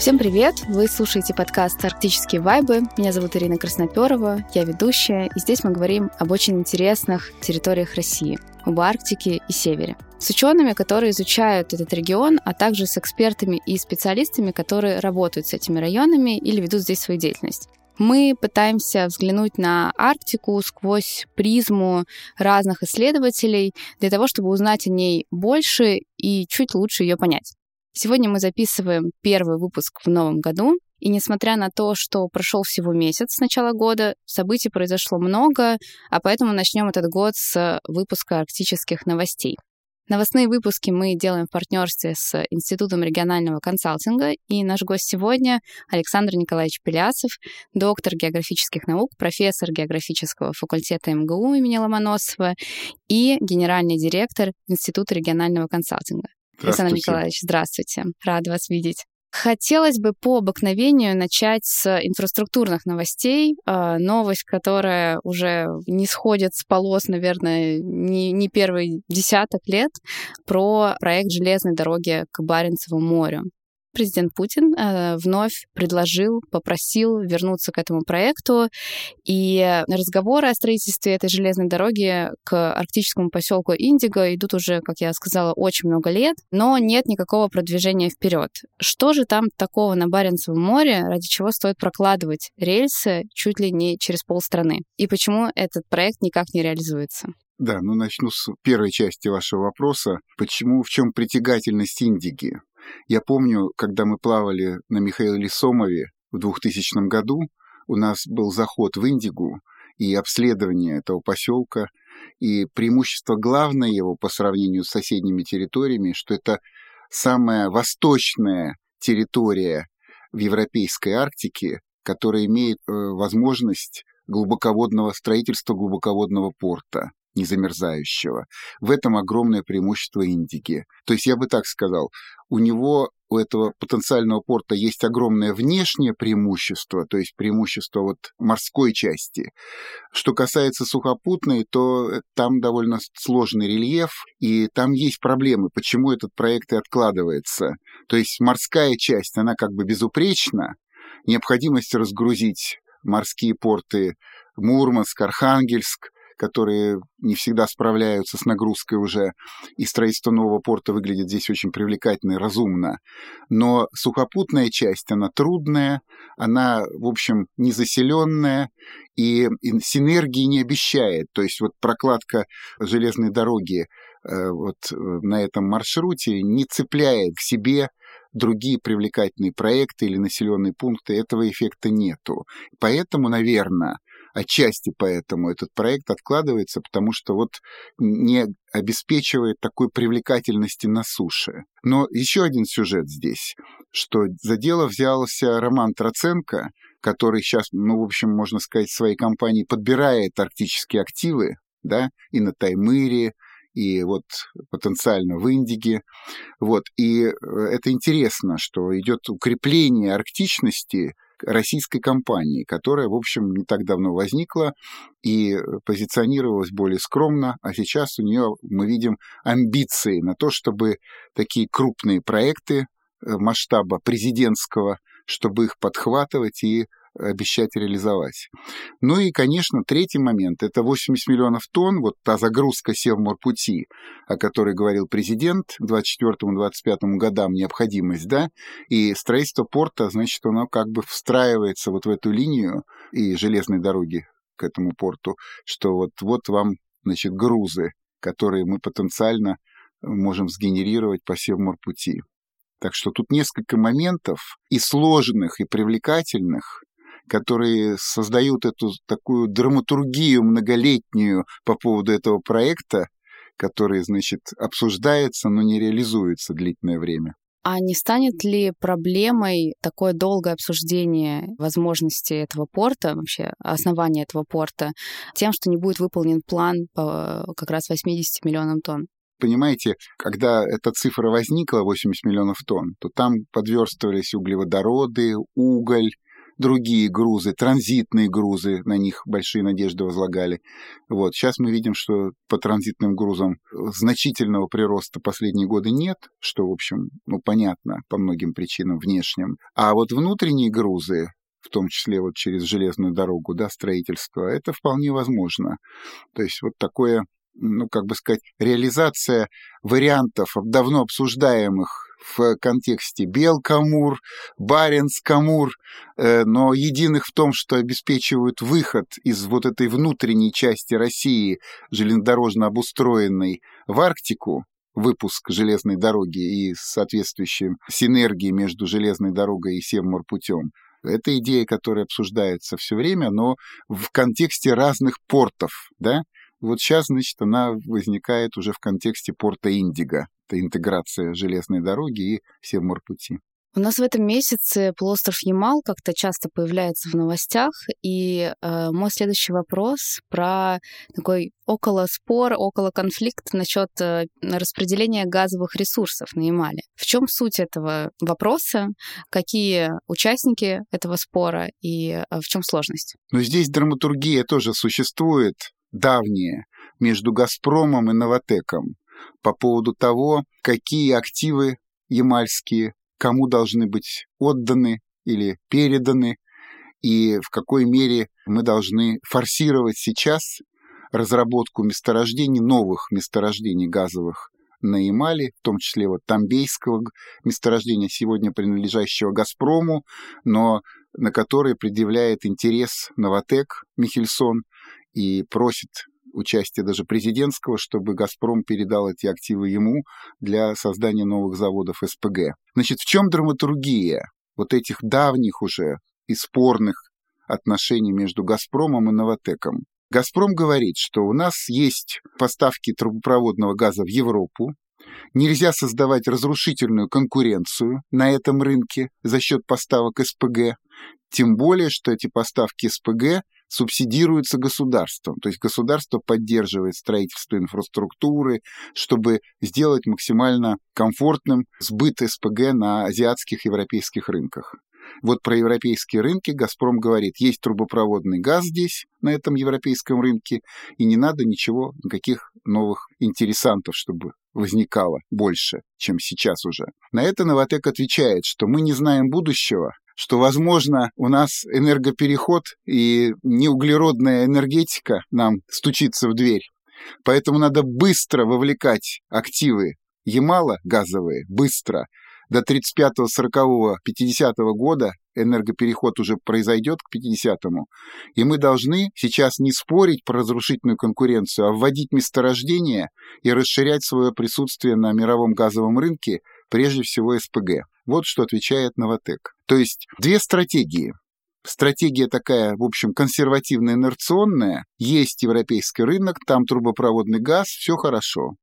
Всем привет! Вы слушаете подкаст «Арктические вайбы». Меня зовут Ирина Красноперова, я ведущая, и здесь мы говорим об очень интересных территориях России, об Арктике и Севере. С учеными, которые изучают этот регион, а также с экспертами и специалистами, которые работают с этими районами или ведут здесь свою деятельность. Мы пытаемся взглянуть на Арктику сквозь призму разных исследователей для того, чтобы узнать о ней больше и чуть лучше ее понять. Сегодня мы записываем первый выпуск в новом году, и несмотря на то, что прошел всего месяц с начала года, событий произошло много, а поэтому начнем этот год с выпуска арктических новостей. Новостные выпуски мы делаем в партнерстве с Институтом регионального консалтинга, и наш гость сегодня Александр Николаевич Пеляцев, доктор географических наук, профессор географического факультета МГУ имени Ломоносова и генеральный директор Института регионального консалтинга. Александр Николаевич, здравствуйте. Рада вас видеть. Хотелось бы по обыкновению начать с инфраструктурных новостей. А, новость, которая уже не сходит с полос, наверное, не, не первый десяток лет, про проект железной дороги к Баренцеву морю президент Путин э, вновь предложил, попросил вернуться к этому проекту. И разговоры о строительстве этой железной дороги к арктическому поселку Индиго идут уже, как я сказала, очень много лет, но нет никакого продвижения вперед. Что же там такого на Баренцевом море, ради чего стоит прокладывать рельсы чуть ли не через полстраны? И почему этот проект никак не реализуется? Да, ну начну с первой части вашего вопроса. Почему, в чем притягательность Индиги? Я помню, когда мы плавали на Михаиле Сомове в 2000 году, у нас был заход в Индигу и обследование этого поселка, и преимущество главное его по сравнению с соседними территориями, что это самая восточная территория в Европейской Арктике, которая имеет э, возможность глубоководного строительства глубоководного порта незамерзающего. В этом огромное преимущество Индики. То есть я бы так сказал, у него, у этого потенциального порта есть огромное внешнее преимущество, то есть преимущество вот морской части. Что касается сухопутной, то там довольно сложный рельеф, и там есть проблемы, почему этот проект и откладывается. То есть морская часть, она как бы безупречна, необходимость разгрузить морские порты Мурманск, Архангельск – которые не всегда справляются с нагрузкой уже, и строительство нового порта выглядит здесь очень привлекательно и разумно. Но сухопутная часть, она трудная, она, в общем, незаселенная, и синергии не обещает. То есть вот прокладка железной дороги э, вот э, на этом маршруте не цепляет к себе другие привлекательные проекты или населенные пункты, этого эффекта нету. Поэтому, наверное, Отчасти поэтому этот проект откладывается, потому что вот не обеспечивает такой привлекательности на суше. Но еще один сюжет здесь, что за дело взялся Роман Троценко, который сейчас, ну, в общем, можно сказать, своей компании подбирает арктические активы, да, и на Таймыре, и вот потенциально в Индиге. Вот. И э, это интересно, что идет укрепление арктичности российской компании, которая, в общем, не так давно возникла и позиционировалась более скромно, а сейчас у нее мы видим амбиции на то, чтобы такие крупные проекты э, масштаба президентского, чтобы их подхватывать и обещать реализовать. Ну и, конечно, третий момент – это 80 миллионов тонн, вот та загрузка Севморпути, о которой говорил президент, к 2024-2025 годам необходимость, да, и строительство порта, значит, оно как бы встраивается вот в эту линию и железной дороги к этому порту, что вот, вот вам, значит, грузы, которые мы потенциально можем сгенерировать по Севморпути. Так что тут несколько моментов и сложных, и привлекательных, которые создают эту такую драматургию многолетнюю по поводу этого проекта, который, значит, обсуждается, но не реализуется длительное время. А не станет ли проблемой такое долгое обсуждение возможности этого порта, вообще основания этого порта, тем, что не будет выполнен план по как раз 80 миллионам тонн? Понимаете, когда эта цифра возникла, 80 миллионов тонн, то там подверстывались углеводороды, уголь, другие грузы, транзитные грузы, на них большие надежды возлагали. Вот. Сейчас мы видим, что по транзитным грузам значительного прироста последние годы нет, что, в общем, ну, понятно по многим причинам внешним. А вот внутренние грузы, в том числе вот через железную дорогу, да, строительство, это вполне возможно. То есть вот такое ну, как бы сказать, реализация вариантов, давно обсуждаемых в контексте Белкамур, Баренц-Камур, э, но единых в том, что обеспечивают выход из вот этой внутренней части России, железнодорожно обустроенной, в Арктику, выпуск железной дороги и соответствующей синергии между железной дорогой и Севморпутем. Это идея, которая обсуждается все время, но в контексте разных портов, да, вот сейчас, значит, она возникает уже в контексте порта Индиго. Это интеграция железной дороги и все морпути. У нас в этом месяце полуостров Ямал как-то часто появляется в новостях, и э, мой следующий вопрос про такой около спор, около конфликт насчет э, распределения газовых ресурсов на Ямале. В чем суть этого вопроса? Какие участники этого спора и э, в чем сложность? Ну, здесь драматургия тоже существует давние между «Газпромом» и «Новотеком» по поводу того, какие активы ямальские кому должны быть отданы или переданы, и в какой мере мы должны форсировать сейчас разработку месторождений, новых месторождений газовых на Ямале, в том числе вот Тамбейского месторождения, сегодня принадлежащего «Газпрому», но на который предъявляет интерес Новотек Михельсон и просит участия даже президентского, чтобы «Газпром» передал эти активы ему для создания новых заводов СПГ. Значит, в чем драматургия вот этих давних уже и спорных отношений между «Газпромом» и «Новотеком»? «Газпром» говорит, что у нас есть поставки трубопроводного газа в Европу, Нельзя создавать разрушительную конкуренцию на этом рынке за счет поставок СПГ, тем более, что эти поставки СПГ субсидируется государством. То есть государство поддерживает строительство инфраструктуры, чтобы сделать максимально комфортным сбыт СПГ на азиатских европейских рынках. Вот про европейские рынки «Газпром» говорит, есть трубопроводный газ здесь, на этом европейском рынке, и не надо ничего, никаких новых интересантов, чтобы возникало больше, чем сейчас уже. На это Новотек отвечает, что мы не знаем будущего, что, возможно, у нас энергопереход и неуглеродная энергетика нам стучится в дверь. Поэтому надо быстро вовлекать активы Ямала газовые, быстро. До 35-го, 40-го, 50-го года энергопереход уже произойдет к 50-му. И мы должны сейчас не спорить про разрушительную конкуренцию, а вводить месторождения и расширять свое присутствие на мировом газовом рынке, прежде всего СПГ. Вот что отвечает Новотек. То есть две стратегии. Стратегия такая, в общем, консервативно-инерционная. Есть европейский рынок, там трубопроводный газ, все хорошо.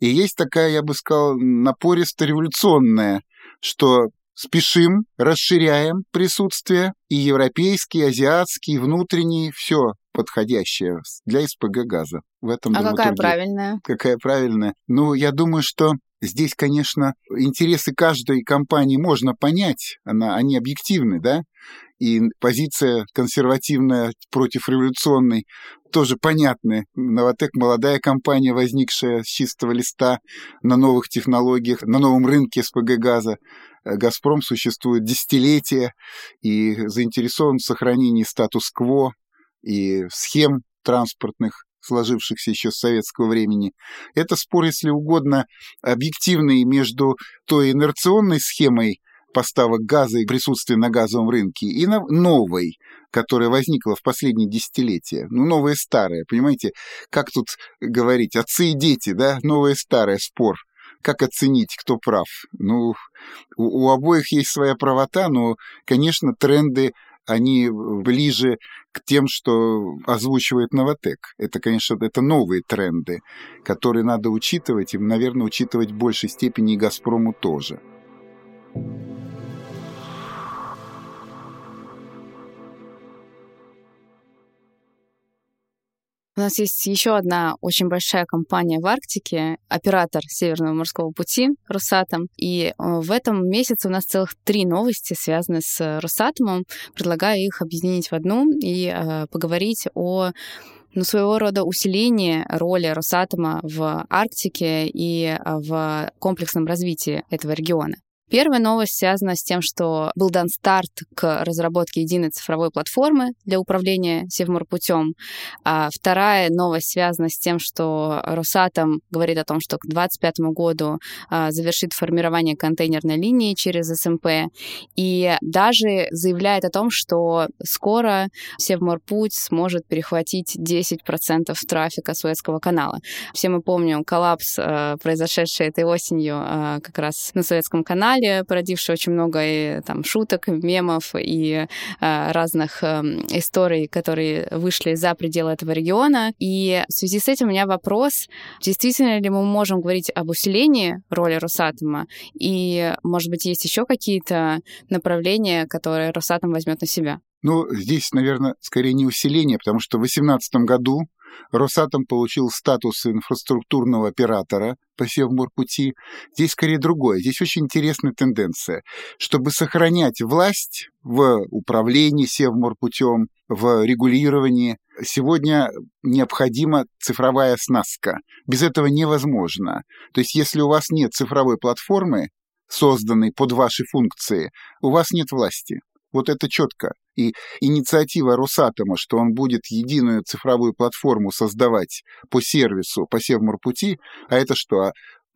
И есть такая, я бы сказал, напористо-революционная, что спешим, расширяем присутствие, и европейский, и азиатский, и внутренний, все подходящее для СПГ газа. В этом а какая правильная? Какая правильная? Ну, я думаю, что Здесь, конечно, интересы каждой компании можно понять, она, они объективны, да, и позиция консервативная против революционной тоже понятны. Новотек – молодая компания, возникшая с чистого листа на новых технологиях, на новом рынке СПГ газа. «Газпром» существует десятилетия и заинтересован в сохранении статус-кво и схем транспортных сложившихся еще с советского времени. Это спор, если угодно, объективный между той инерционной схемой поставок газа и присутствия на газовом рынке и новой, которая возникла в последние десятилетия. Ну, новое старое, понимаете? Как тут говорить, отцы и дети, да? Новое старое, спор. Как оценить, кто прав? Ну, у, у обоих есть своя правота, но, конечно, тренды они ближе к тем, что озвучивает Новотек. Это, конечно, это новые тренды, которые надо учитывать, и, наверное, учитывать в большей степени и «Газпрому» тоже. У нас есть еще одна очень большая компания в Арктике, оператор Северного морского пути Росатом. И э, в этом месяце у нас целых три новости, связанные с Росатомом. Предлагаю их объединить в одну и э, поговорить о ну, своего рода усилении роли Росатома в Арктике и э, в комплексном развитии этого региона. Первая новость связана с тем, что был дан старт к разработке единой цифровой платформы для управления Севморпутем. А вторая новость связана с тем, что Росатом говорит о том, что к 2025 году а, завершит формирование контейнерной линии через СМП и даже заявляет о том, что скоро Севморпуть сможет перехватить 10% трафика Суэцкого канала. Все мы помним коллапс, а, произошедший этой осенью а, как раз на Советском канале, канале, породивший очень много и, там, шуток, мемов и э, разных э, историй, которые вышли за пределы этого региона. И в связи с этим у меня вопрос, действительно ли мы можем говорить об усилении роли Росатома, и, может быть, есть еще какие-то направления, которые Росатом возьмет на себя? Ну, здесь, наверное, скорее не усиление, потому что в 2018 году Росатом получил статус инфраструктурного оператора по Севморпути. Здесь скорее другое. Здесь очень интересная тенденция. Чтобы сохранять власть в управлении Севморпутем, в регулировании, сегодня необходима цифровая оснастка. Без этого невозможно. То есть если у вас нет цифровой платформы, созданной под ваши функции, у вас нет власти. Вот это четко. И инициатива Росатома, что он будет единую цифровую платформу создавать по сервису, по Севморпути, а это что? А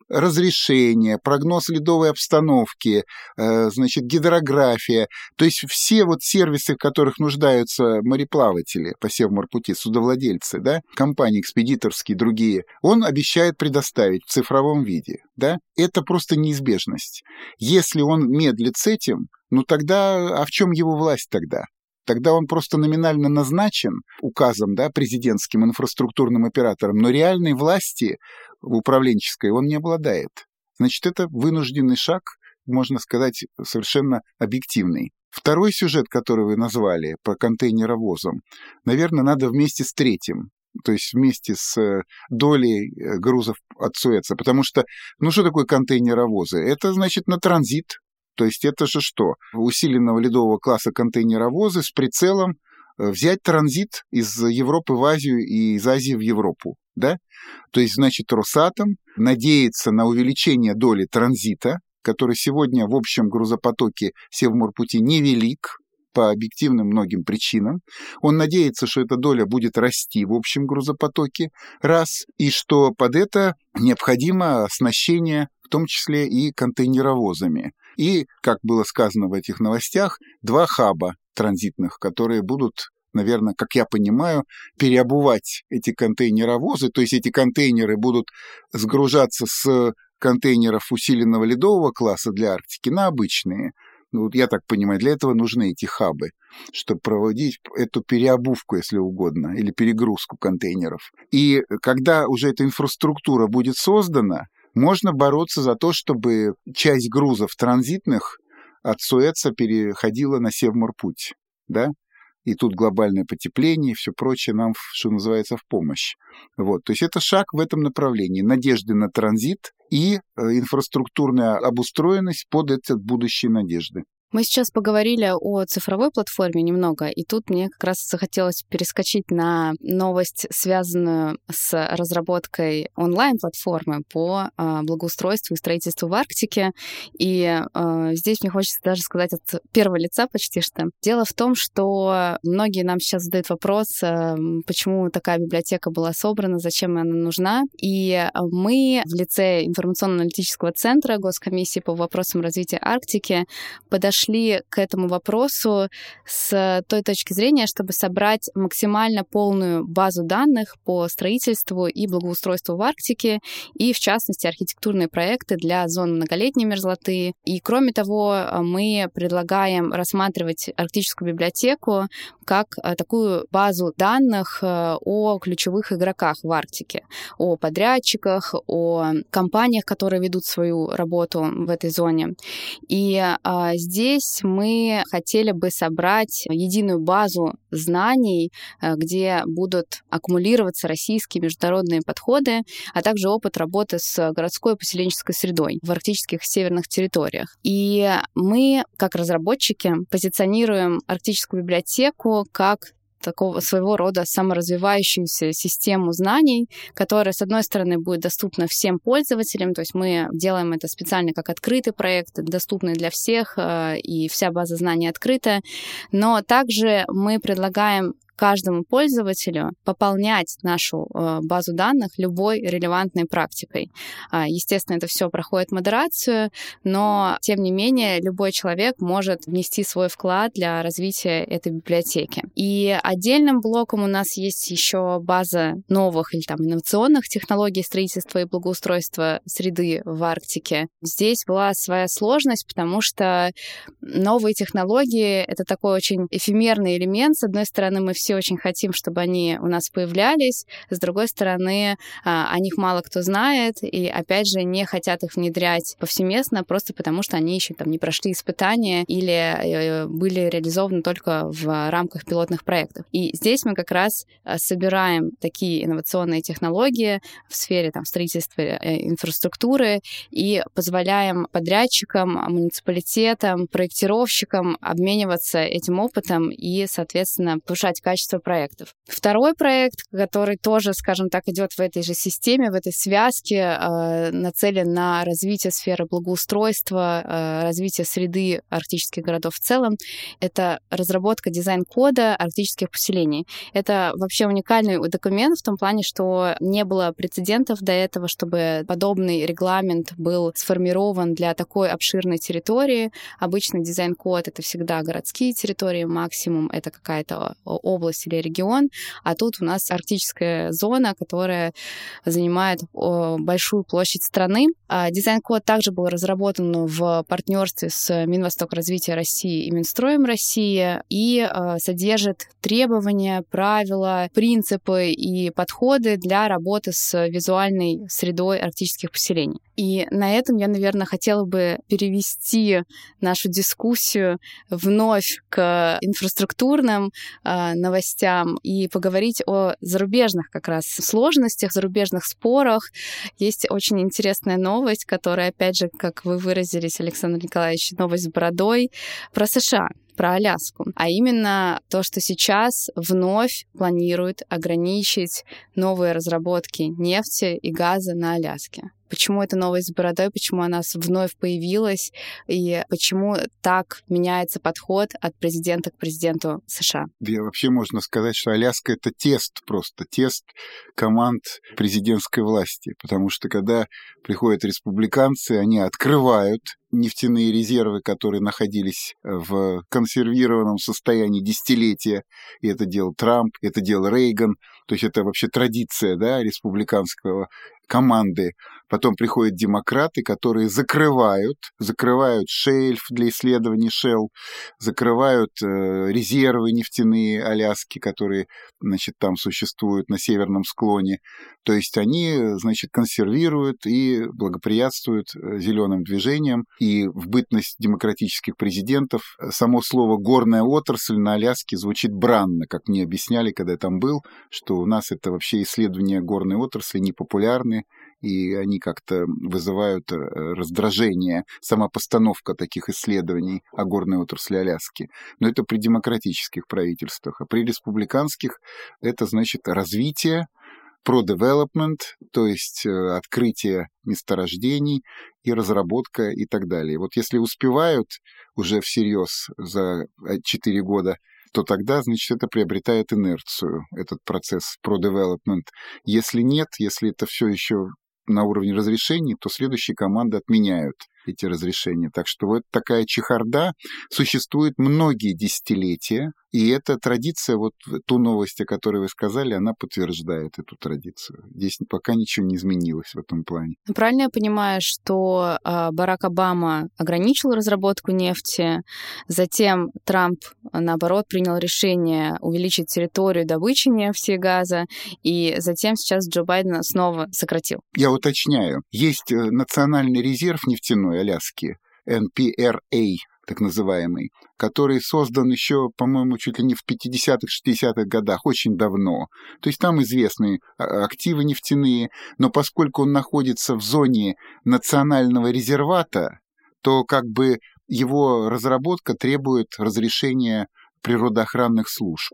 разрешение, прогноз ледовой обстановки, э, значит, гидрография. То есть все вот сервисы, в которых нуждаются мореплаватели по Севморпути, судовладельцы, да, компании экспедиторские, другие, он обещает предоставить в цифровом виде, да. Это просто неизбежность. Если он медлит с этим, ну тогда, а в чем его власть тогда? Тогда он просто номинально назначен указом да, президентским инфраструктурным оператором, но реальной власти управленческой он не обладает. Значит, это вынужденный шаг, можно сказать, совершенно объективный. Второй сюжет, который вы назвали, по контейнеровозам, наверное, надо вместе с третьим то есть вместе с э, долей э, грузов от Суэца. Потому что, ну что такое контейнеровозы? Это значит на транзит, то есть это же что? Усиленного ледового класса контейнеровозы с прицелом э, взять транзит из Европы в Азию и из Азии в Европу. Да? То есть, значит, Росатом надеется на увеличение доли транзита, который сегодня в общем грузопотоке Севморпути невелик, по объективным многим причинам. Он надеется, что эта доля будет расти в общем грузопотоке, раз, и что под это необходимо оснащение том числе и контейнеровозами. И, как было сказано в этих новостях, два хаба транзитных, которые будут наверное, как я понимаю, переобувать эти контейнеровозы, то есть эти контейнеры будут сгружаться с контейнеров усиленного ледового класса для Арктики на обычные. Ну, вот я так понимаю, для этого нужны эти хабы, чтобы проводить эту переобувку, если угодно, или перегрузку контейнеров. И когда уже эта инфраструктура будет создана, можно бороться за то, чтобы часть грузов транзитных от Суэца переходила на Севморпуть, да? И тут глобальное потепление и все прочее нам, что называется, в помощь. Вот. То есть это шаг в этом направлении. Надежды на транзит и э, инфраструктурная обустроенность под эти будущие надежды. Мы сейчас поговорили о цифровой платформе немного, и тут мне как раз захотелось перескочить на новость, связанную с разработкой онлайн-платформы по э, благоустройству и строительству в Арктике. И э, здесь мне хочется даже сказать от первого лица почти что. Дело в том, что многие нам сейчас задают вопрос, э, почему такая библиотека была собрана, зачем она нужна. И мы в лице информационно-аналитического центра Госкомиссии по вопросам развития Арктики подошли подошли к этому вопросу с той точки зрения, чтобы собрать максимально полную базу данных по строительству и благоустройству в Арктике, и, в частности, архитектурные проекты для зон многолетней мерзлоты. И, кроме того, мы предлагаем рассматривать арктическую библиотеку как такую базу данных о ключевых игроках в Арктике, о подрядчиках, о компаниях, которые ведут свою работу в этой зоне. И а, здесь мы хотели бы собрать единую базу знаний, где будут аккумулироваться российские международные подходы, а также опыт работы с городской поселенческой средой в арктических северных территориях. И мы, как разработчики, позиционируем арктическую библиотеку как такого своего рода саморазвивающуюся систему знаний, которая, с одной стороны, будет доступна всем пользователям, то есть мы делаем это специально как открытый проект, доступный для всех, э, и вся база знаний открыта, но также мы предлагаем каждому пользователю пополнять нашу э, базу данных любой релевантной практикой. А, естественно, это все проходит модерацию, но, тем не менее, любой человек может внести свой вклад для развития этой библиотеки. И отдельным блоком у нас есть еще база новых или там инновационных технологий строительства и благоустройства среды в Арктике. Здесь была своя сложность, потому что новые технологии — это такой очень эфемерный элемент. С одной стороны, мы все очень хотим, чтобы они у нас появлялись. С другой стороны, а, о них мало кто знает, и, опять же, не хотят их внедрять повсеместно, просто потому что они еще там не прошли испытания или э, были реализованы только в рамках пилотных проектов. И здесь мы как раз э, собираем такие инновационные технологии в сфере там, строительства э, инфраструктуры и позволяем подрядчикам, муниципалитетам, проектировщикам обмениваться этим опытом и, соответственно, повышать качество проектов. Второй проект, который тоже, скажем так, идет в этой же системе, в этой связке, э, нацелен на развитие сферы благоустройства, э, развитие среды арктических городов в целом, это разработка дизайн-кода арктических поселений. Это вообще уникальный документ в том плане, что не было прецедентов до этого, чтобы подобный регламент был сформирован для такой обширной территории. Обычно дизайн-код — это всегда городские территории, максимум — это какая-то область или регион, а тут у нас арктическая зона, которая занимает большую площадь страны. А дизайн-код также был разработан в партнерстве с Минвосток развития России и Минстроем России и а, содержит требования, правила, принципы и подходы для работы с визуальной средой арктических поселений. И на этом я, наверное, хотела бы перевести нашу дискуссию вновь к инфраструктурным э, новостям и поговорить о зарубежных как раз сложностях, зарубежных спорах. Есть очень интересная новость, которая, опять же, как вы выразились, Александр Николаевич, новость с бородой про США про Аляску, а именно то, что сейчас вновь планируют ограничить новые разработки нефти и газа на Аляске почему эта новость с бородой, почему она вновь появилась, и почему так меняется подход от президента к президенту США. Да, вообще можно сказать, что Аляска — это тест просто, тест команд президентской власти, потому что когда приходят республиканцы, они открывают нефтяные резервы, которые находились в консервированном состоянии десятилетия. И это делал Трамп, это делал Рейган. То есть это вообще традиция да, республиканского команды. Потом приходят демократы, которые закрывают, закрывают шельф для исследований Shell, закрывают э, резервы нефтяные Аляски, которые, значит, там существуют на северном склоне. То есть они, значит, консервируют и благоприятствуют э, зеленым движениям. И в бытность демократических президентов само слово «горная отрасль» на Аляске звучит бранно, как мне объясняли, когда я там был, что у нас это вообще исследования горной отрасли непопулярны, и они как-то вызывают э, раздражение, сама постановка таких исследований о горной отрасли Аляски. Но это при демократических правительствах, а при республиканских это значит развитие, про-девелопмент, то есть э, открытие месторождений и разработка и так далее. Вот если успевают уже всерьез за 4 года то тогда, значит, это приобретает инерцию, этот процесс про-девелопмент. Если нет, если это все еще на уровне разрешений, то следующие команды отменяют эти разрешения. Так что вот такая чехарда существует многие десятилетия, И эта традиция, вот ту новость, о которой вы сказали, она подтверждает эту традицию. Здесь пока ничего не изменилось в этом плане. Ну, правильно я понимаю, что э, Барак Обама ограничил разработку нефти, затем Трамп, наоборот, принял решение увеличить территорию добычи нефти и газа, и затем сейчас Джо Байден снова сократил. Я уточняю. Есть э, национальный резерв нефтяной Аляски, NPRA, так называемый, который создан еще, по-моему, чуть ли не в 50-х, 60-х годах, очень давно. То есть там известны а, активы нефтяные, но поскольку он находится в зоне национального резервата, то как бы его разработка требует разрешения природоохранных служб.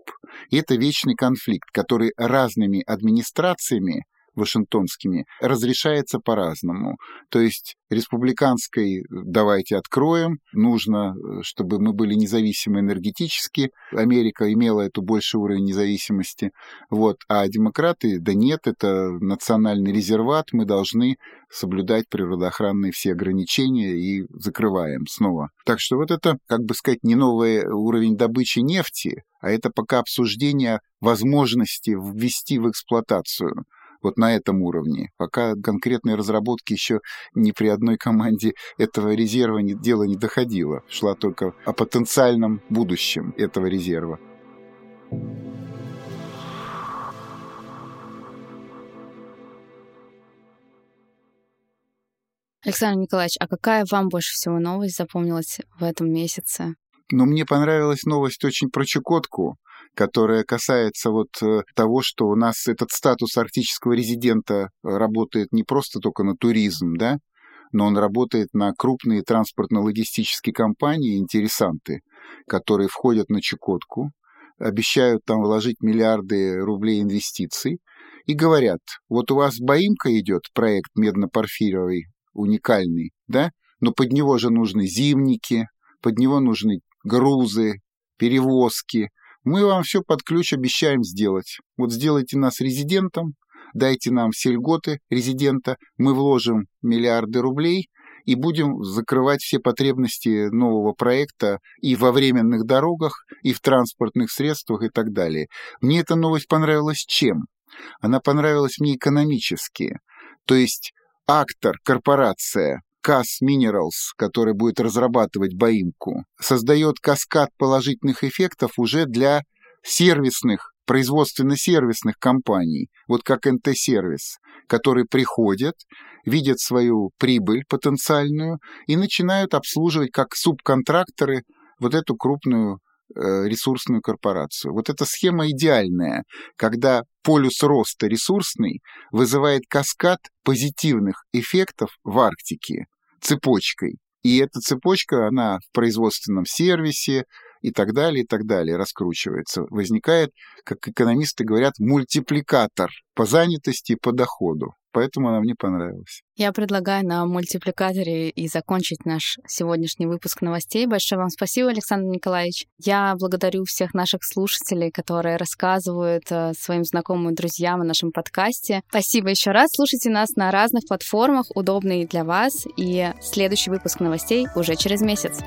И это вечный конфликт, который разными администрациями вашингтонскими разрешается по-разному. То есть республиканской давайте откроем, нужно, чтобы мы были независимы энергетически, Америка имела эту больший уровень независимости, вот, а демократы, да нет, это национальный резерват, мы должны соблюдать природоохранные все ограничения и закрываем снова. Так что вот это, как бы сказать, не новый уровень добычи нефти, а это пока обсуждение возможности ввести в эксплуатацию вот на этом уровне. Пока конкретной разработки еще ни при одной команде этого резерва не, дело не доходило. Шла только о потенциальном будущем этого резерва. Александр Николаевич, а какая вам больше всего новость запомнилась в этом месяце? Ну, мне понравилась новость очень про Чукотку которая касается вот э, того, что у нас этот статус арктического резидента работает не просто только на туризм, да, но он работает на крупные транспортно-логистические компании, интересанты, которые входят на Чукотку, обещают там вложить миллиарды рублей инвестиций и говорят, вот у вас Боимка идет, проект медно-порфировый, уникальный, да, но под него же нужны зимники, под него нужны грузы, перевозки, мы вам все под ключ обещаем сделать. Вот сделайте нас резидентом, дайте нам все льготы резидента, мы вложим миллиарды рублей и будем закрывать все потребности нового проекта и во временных дорогах, и в транспортных средствах и так далее. Мне эта новость понравилась чем? Она понравилась мне экономически. То есть актор, корпорация, CAS Minerals, который будет разрабатывать боимку, создает каскад положительных эффектов уже для сервисных, производственно-сервисных компаний, вот как НТ-сервис, которые приходят, видят свою прибыль потенциальную и начинают обслуживать как субконтракторы вот эту крупную ресурсную корпорацию. Вот эта схема идеальная, когда полюс роста ресурсный вызывает каскад позитивных эффектов в Арктике цепочкой. И эта цепочка, она в производственном сервисе и так далее, и так далее раскручивается. Возникает, как экономисты говорят, мультипликатор по занятости и по доходу поэтому она мне понравилась. Я предлагаю на мультипликаторе и закончить наш сегодняшний выпуск новостей. Большое вам спасибо, Александр Николаевич. Я благодарю всех наших слушателей, которые рассказывают э, своим знакомым и друзьям о нашем подкасте. Спасибо еще раз. Слушайте нас на разных платформах, удобные для вас. И следующий выпуск новостей уже через месяц.